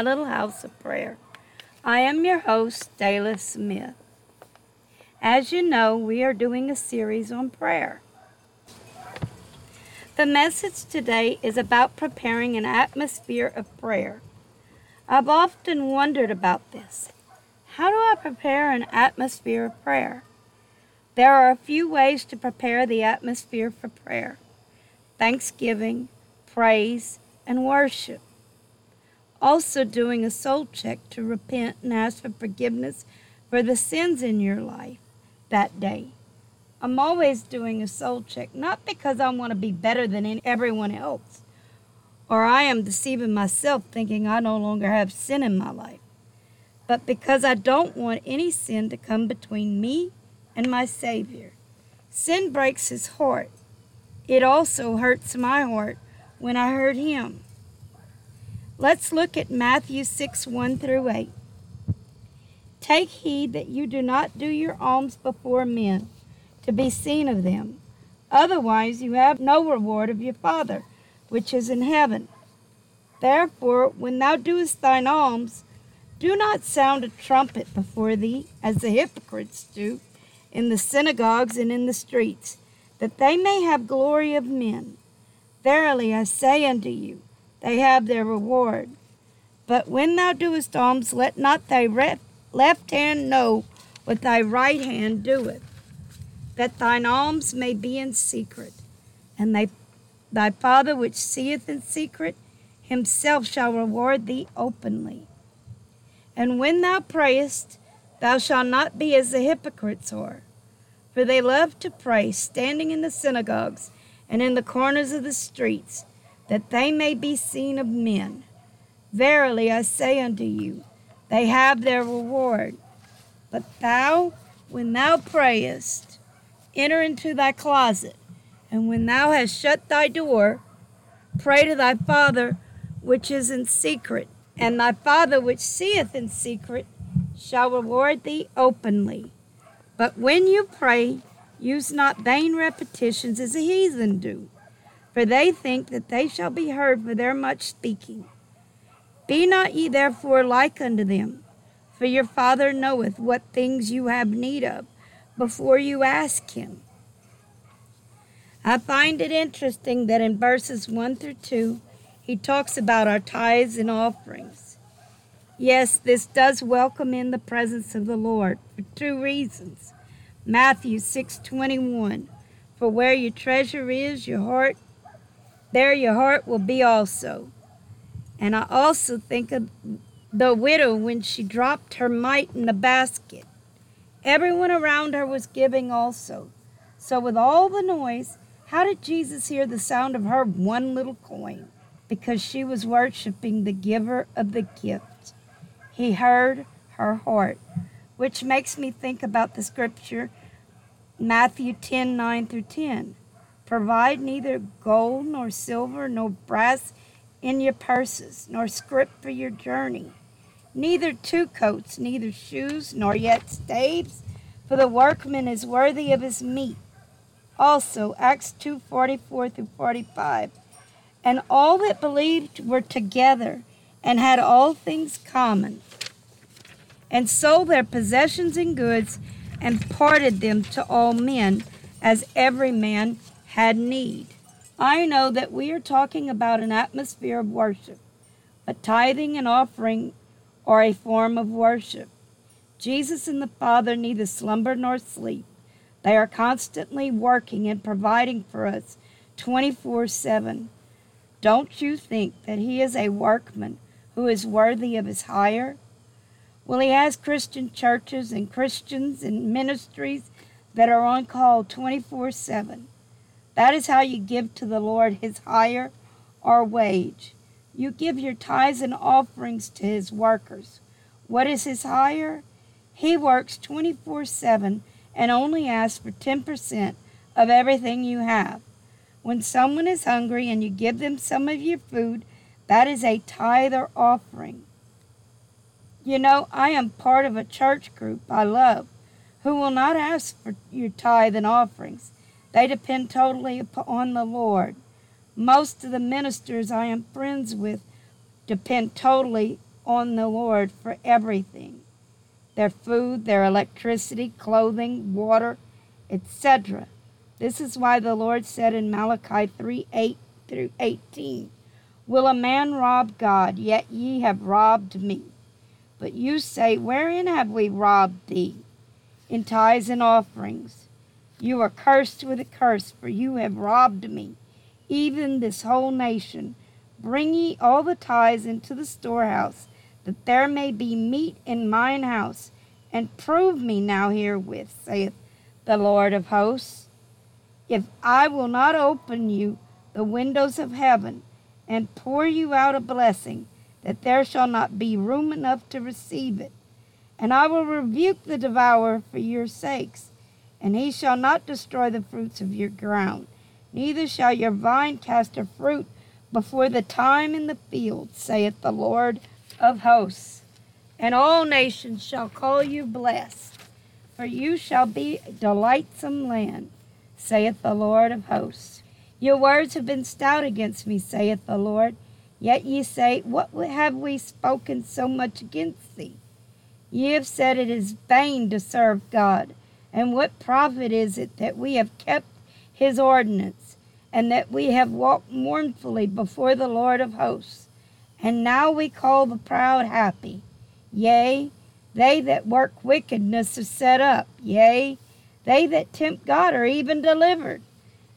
My Little House of Prayer. I am your host, Dayla Smith. As you know, we are doing a series on prayer. The message today is about preparing an atmosphere of prayer. I've often wondered about this. How do I prepare an atmosphere of prayer? There are a few ways to prepare the atmosphere for prayer thanksgiving, praise, and worship. Also, doing a soul check to repent and ask for forgiveness for the sins in your life that day. I'm always doing a soul check, not because I want to be better than everyone else, or I am deceiving myself thinking I no longer have sin in my life, but because I don't want any sin to come between me and my Savior. Sin breaks his heart. It also hurts my heart when I hurt him. Let's look at Matthew 6 1 through 8. Take heed that you do not do your alms before men to be seen of them. Otherwise, you have no reward of your Father which is in heaven. Therefore, when thou doest thine alms, do not sound a trumpet before thee, as the hypocrites do in the synagogues and in the streets, that they may have glory of men. Verily I say unto you, they have their reward. But when thou doest alms, let not thy left hand know what thy right hand doeth, that thine alms may be in secret, and thy, thy Father which seeth in secret himself shall reward thee openly. And when thou prayest, thou shalt not be as the hypocrites are, for they love to pray standing in the synagogues and in the corners of the streets, that they may be seen of men. Verily I say unto you, they have their reward. But thou, when thou prayest, enter into thy closet, and when thou hast shut thy door, pray to thy Father which is in secret, and thy Father which seeth in secret shall reward thee openly. But when you pray, use not vain repetitions as the heathen do, for they think that they shall be heard for their much speaking. Be not ye therefore like unto them, for your Father knoweth what things you have need of before you ask him. I find it interesting that in verses 1 through 2, he talks about our tithes and offerings. Yes, this does welcome in the presence of the Lord for two reasons. Matthew 6:21 For where your treasure is, your heart there your heart will be also. And I also think of the widow when she dropped her mite in the basket. Everyone around her was giving also. So with all the noise, how did Jesus hear the sound of her one little coin? Because she was worshiping the giver of the gift. He heard her heart, which makes me think about the scripture Matthew 10 9 through 10. Provide neither gold nor silver nor brass in your purses, nor scrip for your journey, neither two coats, neither shoes, nor yet staves, for the workman is worthy of his meat. Also, Acts 2 44 through 45. And all that believed were together and had all things common and sold their possessions and goods and parted them to all men as every man had need. I know that we are talking about an atmosphere of worship, but tithing and offering are a form of worship. Jesus and the Father neither slumber nor sleep. They are constantly working and providing for us 24 7. Don't you think that He is a workman who is worthy of His hire? Well, he has Christian churches and Christians and ministries that are on call 24 7. That is how you give to the Lord his hire or wage. You give your tithes and offerings to his workers. What is his hire? He works 24 7 and only asks for 10% of everything you have. When someone is hungry and you give them some of your food, that is a tithe or offering. You know, I am part of a church group I love who will not ask for your tithe and offerings. They depend totally upon the Lord. Most of the ministers I am friends with depend totally on the Lord for everything their food, their electricity, clothing, water, etc. This is why the Lord said in Malachi 3 8 through 18, Will a man rob God? Yet ye have robbed me. But you say, Wherein have we robbed thee? In tithes and offerings. You are cursed with a curse, for you have robbed me, even this whole nation. Bring ye all the tithes into the storehouse, that there may be meat in mine house, and prove me now herewith, saith the Lord of hosts. If I will not open you the windows of heaven, and pour you out a blessing, that there shall not be room enough to receive it. And I will rebuke the devourer for your sakes, and he shall not destroy the fruits of your ground, neither shall your vine cast her fruit before the time in the field, saith the Lord of hosts. And all nations shall call you blessed, for you shall be a delightsome land, saith the Lord of hosts. Your words have been stout against me, saith the Lord. Yet ye say, What have we spoken so much against thee? Ye have said it is vain to serve God. And what profit is it that we have kept his ordinance, and that we have walked mournfully before the Lord of hosts? And now we call the proud happy. Yea, they that work wickedness are set up. Yea, they that tempt God are even delivered.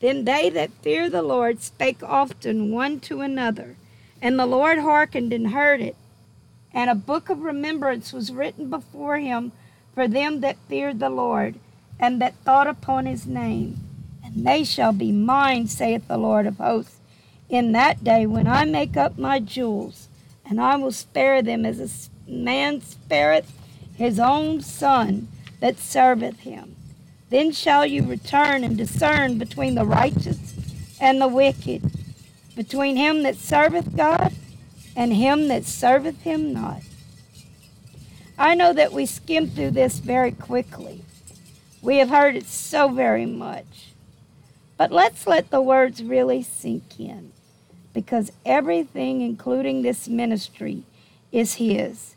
Then they that fear the Lord spake often one to another, and the Lord hearkened and heard it. And a book of remembrance was written before him for them that feared the Lord, and that thought upon his name. And they shall be mine, saith the Lord of hosts, in that day when I make up my jewels, and I will spare them as a man spareth his own son that serveth him. Then shall you return and discern between the righteous and the wicked, between him that serveth God and him that serveth him not. I know that we skim through this very quickly. We have heard it so very much. But let's let the words really sink in because everything, including this ministry, is His.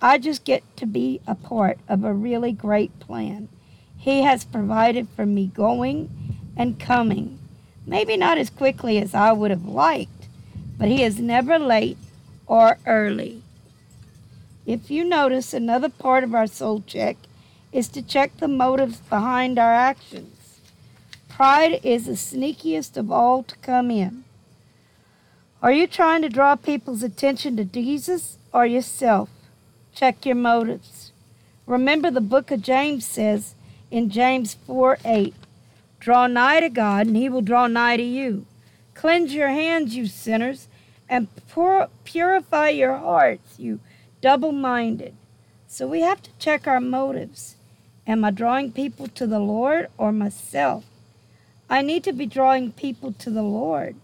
I just get to be a part of a really great plan. He has provided for me going and coming. Maybe not as quickly as I would have liked, but He is never late or early. If you notice, another part of our soul check is to check the motives behind our actions. Pride is the sneakiest of all to come in. Are you trying to draw people's attention to Jesus or yourself? Check your motives. Remember, the book of James says in James 4 8, Draw nigh to God, and he will draw nigh to you. Cleanse your hands, you sinners, and pur- purify your hearts, you double minded. So we have to check our motives. Am I drawing people to the Lord or myself? I need to be drawing people to the Lord.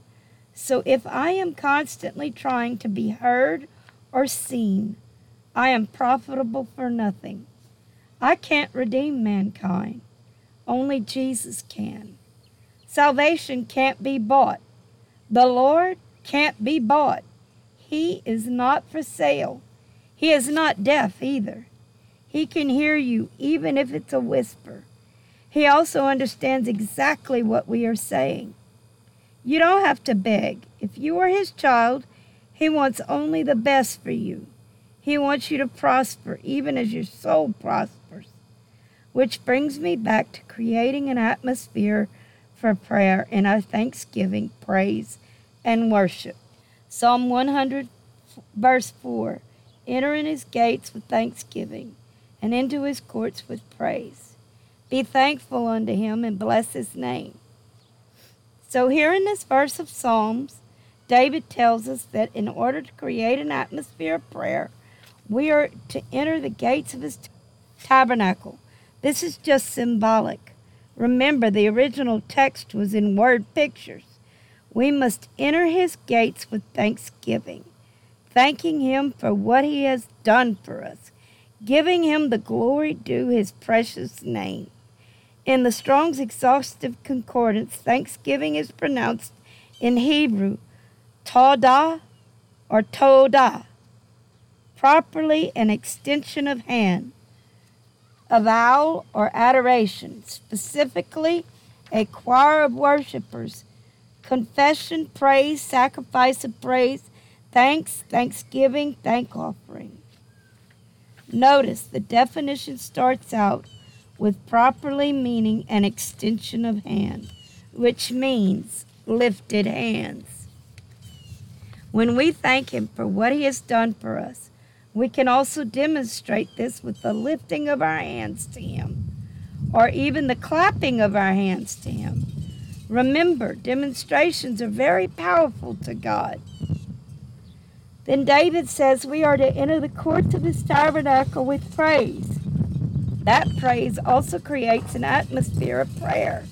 So if I am constantly trying to be heard or seen, I am profitable for nothing. I can't redeem mankind. Only Jesus can. Salvation can't be bought. The Lord can't be bought. He is not for sale. He is not deaf either. He can hear you even if it's a whisper. He also understands exactly what we are saying. You don't have to beg. If you are His child, He wants only the best for you. He wants you to prosper even as your soul prospers. Which brings me back to creating an atmosphere for prayer and our thanksgiving, praise, and worship. Psalm 100, verse 4 Enter in his gates with thanksgiving, and into his courts with praise. Be thankful unto him and bless his name. So, here in this verse of Psalms, David tells us that in order to create an atmosphere of prayer, we are to enter the gates of his tabernacle. This is just symbolic. Remember, the original text was in word pictures. We must enter his gates with thanksgiving thanking Him for what He has done for us, giving Him the glory due His precious name. In the Strong's Exhaustive Concordance, thanksgiving is pronounced in Hebrew, Todah or Todah. properly an extension of hand, avowal or adoration, specifically a choir of worshipers, confession, praise, sacrifice of praise, thanks, thanksgiving, thank offering. Notice the definition starts out with properly meaning an extension of hand, which means lifted hands. When we thank Him for what He has done for us, we can also demonstrate this with the lifting of our hands to Him or even the clapping of our hands to Him. Remember, demonstrations are very powerful to God. Then David says we are to enter the courts of His tabernacle with praise. That praise also creates an atmosphere of prayer.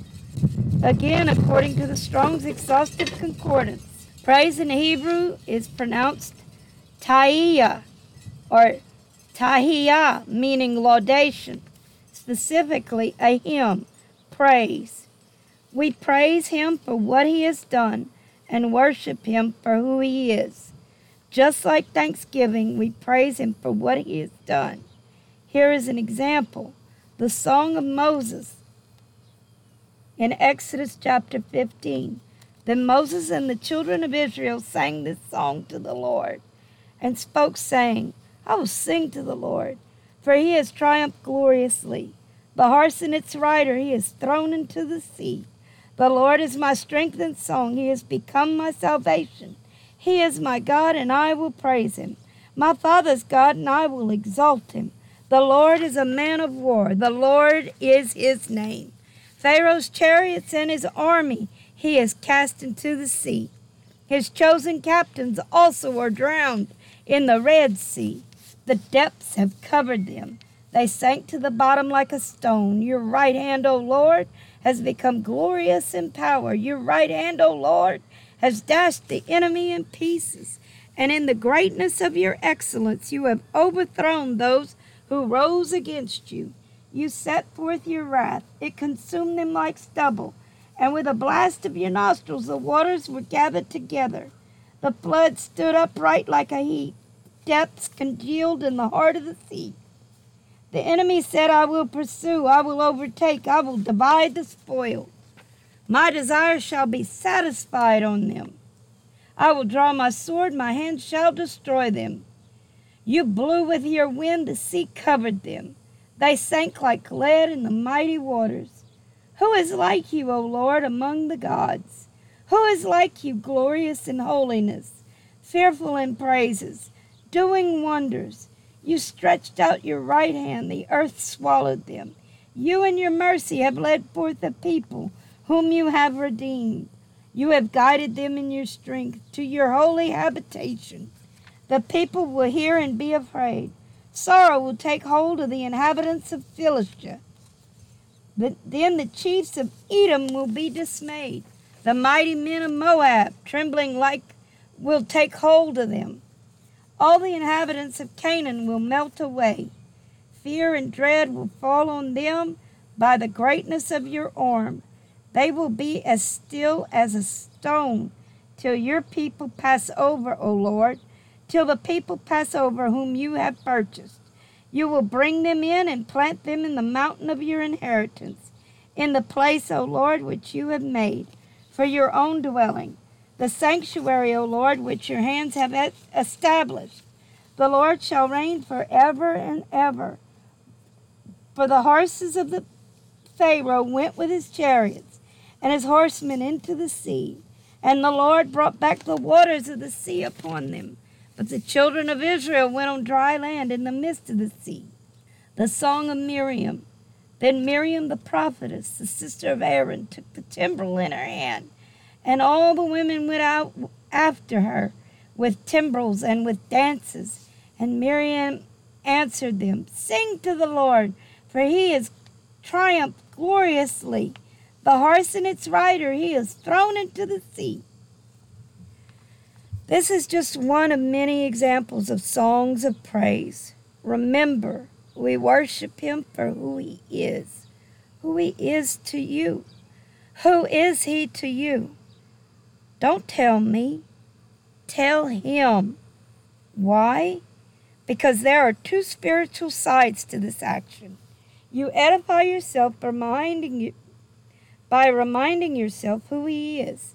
Again, according to the Strong's Exhaustive Concordance, praise in Hebrew is pronounced ta'iyah or tahiyah, meaning laudation, specifically a hymn, praise. We praise him for what he has done and worship him for who he is. Just like Thanksgiving, we praise him for what he has done. Here is an example the Song of Moses in Exodus chapter 15. Then Moses and the children of Israel sang this song to the Lord and spoke, saying, I will sing to the Lord, for he has triumphed gloriously. The horse and its rider he has thrown into the sea. The Lord is my strength and song. He has become my salvation. He is my God, and I will praise him. My father's God, and I will exalt him. The Lord is a man of war. The Lord is his name. Pharaoh's chariots and his army he has cast into the sea. His chosen captains also are drowned in the Red Sea. The depths have covered them. They sank to the bottom like a stone. Your right hand, O Lord, has become glorious in power. Your right hand, O Lord, has dashed the enemy in pieces. And in the greatness of your excellence, you have overthrown those who rose against you. You set forth your wrath, it consumed them like stubble. And with a blast of your nostrils, the waters were gathered together. The flood stood upright like a heap depths congealed in the heart of the sea. The enemy said, I will pursue, I will overtake, I will divide the spoil. My desire shall be satisfied on them. I will draw my sword, my hand shall destroy them. You blew with your wind, the sea covered them. They sank like lead in the mighty waters. Who is like you, O Lord, among the gods? Who is like you, glorious in holiness, fearful in praises? doing wonders. You stretched out your right hand, the earth swallowed them. You in your mercy have led forth a people whom you have redeemed. You have guided them in your strength to your holy habitation. The people will hear and be afraid. Sorrow will take hold of the inhabitants of Philistia. But then the chiefs of Edom will be dismayed. The mighty men of Moab, trembling like, will take hold of them. All the inhabitants of Canaan will melt away. Fear and dread will fall on them by the greatness of your arm. They will be as still as a stone till your people pass over, O Lord, till the people pass over whom you have purchased. You will bring them in and plant them in the mountain of your inheritance, in the place, O Lord, which you have made for your own dwelling the sanctuary, O Lord, which your hands have established. The Lord shall reign forever and ever. For the horses of the Pharaoh went with his chariots and his horsemen into the sea, and the Lord brought back the waters of the sea upon them. But the children of Israel went on dry land in the midst of the sea. The song of Miriam. Then Miriam the prophetess, the sister of Aaron, took the timbrel in her hand and all the women went out after her with timbrels and with dances. And Miriam answered them, Sing to the Lord, for he has triumphed gloriously. The horse and its rider he is thrown into the sea. This is just one of many examples of songs of praise. Remember, we worship him for who he is, who he is to you. Who is he to you? Don't tell me. Tell him. Why? because there are two spiritual sides to this action. You edify yourself reminding, you, by reminding yourself who He is.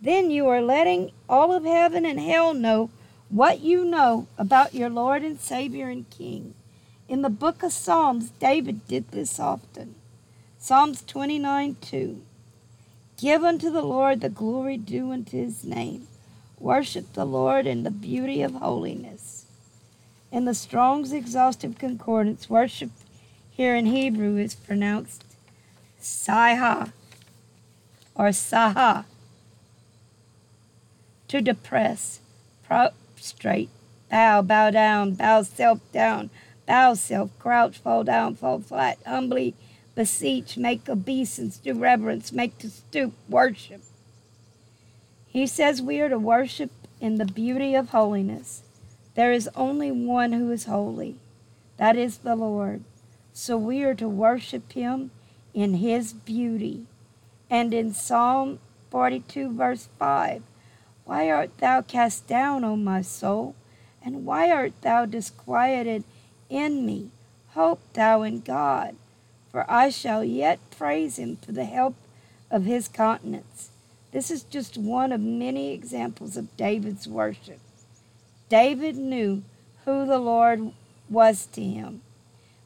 Then you are letting all of heaven and hell know what you know about your Lord and Savior and King. In the book of Psalms, David did this often. Psalms 29 2. Give unto the Lord the glory due unto his name. Worship the Lord in the beauty of holiness. In the Strong's Exhaustive Concordance, worship here in Hebrew is pronounced Saha or Saha. To depress, prostrate, bow, bow down, bow self down, bow self, crouch, fall down, fall flat, humbly beseech, make obeisance, do reverence, make to stoop, worship. He says we are to worship in the beauty of holiness. There is only one who is holy, that is the Lord. So we are to worship him in his beauty. And in Psalm 42, verse 5, why art thou cast down, O my soul? And why art thou disquieted in me? Hope thou in God, for I shall yet praise him for the help of his countenance. This is just one of many examples of David's worship. David knew who the Lord was to him.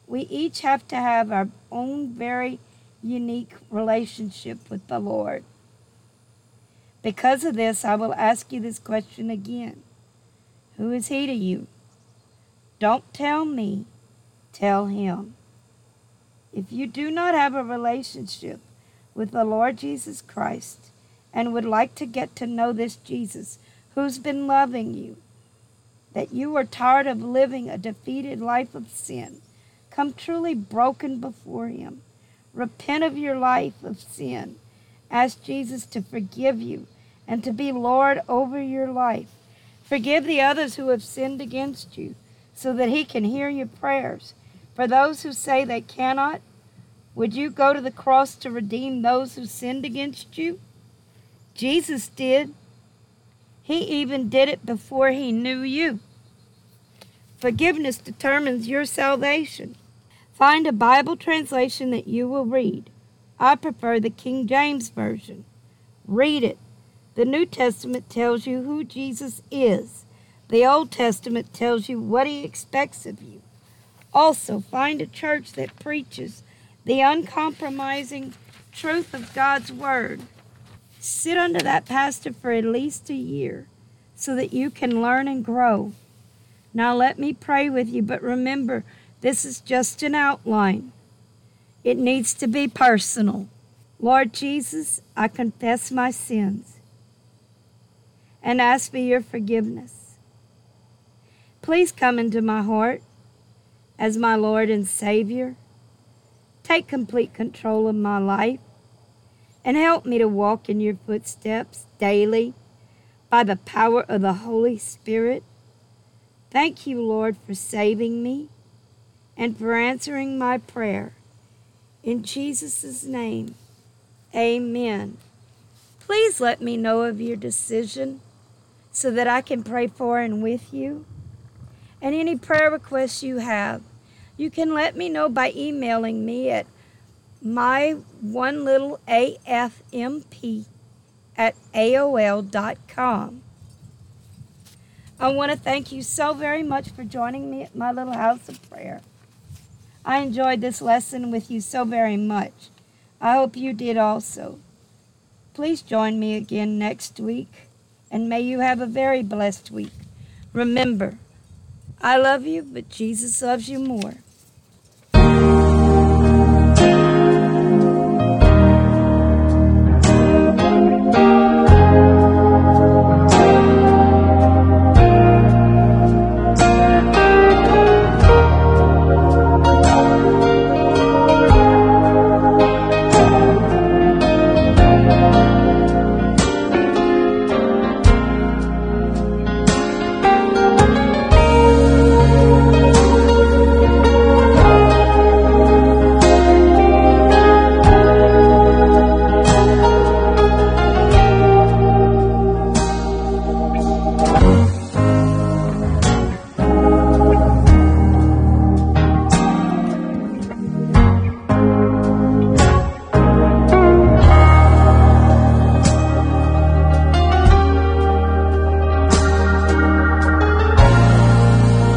We each have to have our own very unique relationship with the Lord. Because of this, I will ask you this question again Who is He to you? Don't tell me, tell Him. If you do not have a relationship with the Lord Jesus Christ and would like to get to know this Jesus who's been loving you, that you are tired of living a defeated life of sin, come truly broken before Him. Repent of your life of sin. Ask Jesus to forgive you and to be Lord over your life. Forgive the others who have sinned against you so that He can hear your prayers. For those who say they cannot, would you go to the cross to redeem those who sinned against you? Jesus did. He even did it before he knew you. Forgiveness determines your salvation. Find a Bible translation that you will read. I prefer the King James Version. Read it. The New Testament tells you who Jesus is. The Old Testament tells you what he expects of you. Also, find a church that preaches the uncompromising truth of God's Word. Sit under that pastor for at least a year so that you can learn and grow. Now, let me pray with you, but remember, this is just an outline. It needs to be personal. Lord Jesus, I confess my sins and ask for your forgiveness. Please come into my heart as my Lord and Savior. Take complete control of my life and help me to walk in your footsteps daily by the power of the Holy Spirit. Thank you, Lord, for saving me and for answering my prayer. In Jesus' name, amen. Please let me know of your decision so that I can pray for and with you. And any prayer requests you have. You can let me know by emailing me at my one little AFMP at AOL.com. I want to thank you so very much for joining me at my little house of prayer. I enjoyed this lesson with you so very much. I hope you did also. Please join me again next week, and may you have a very blessed week. Remember, I love you, but Jesus loves you more.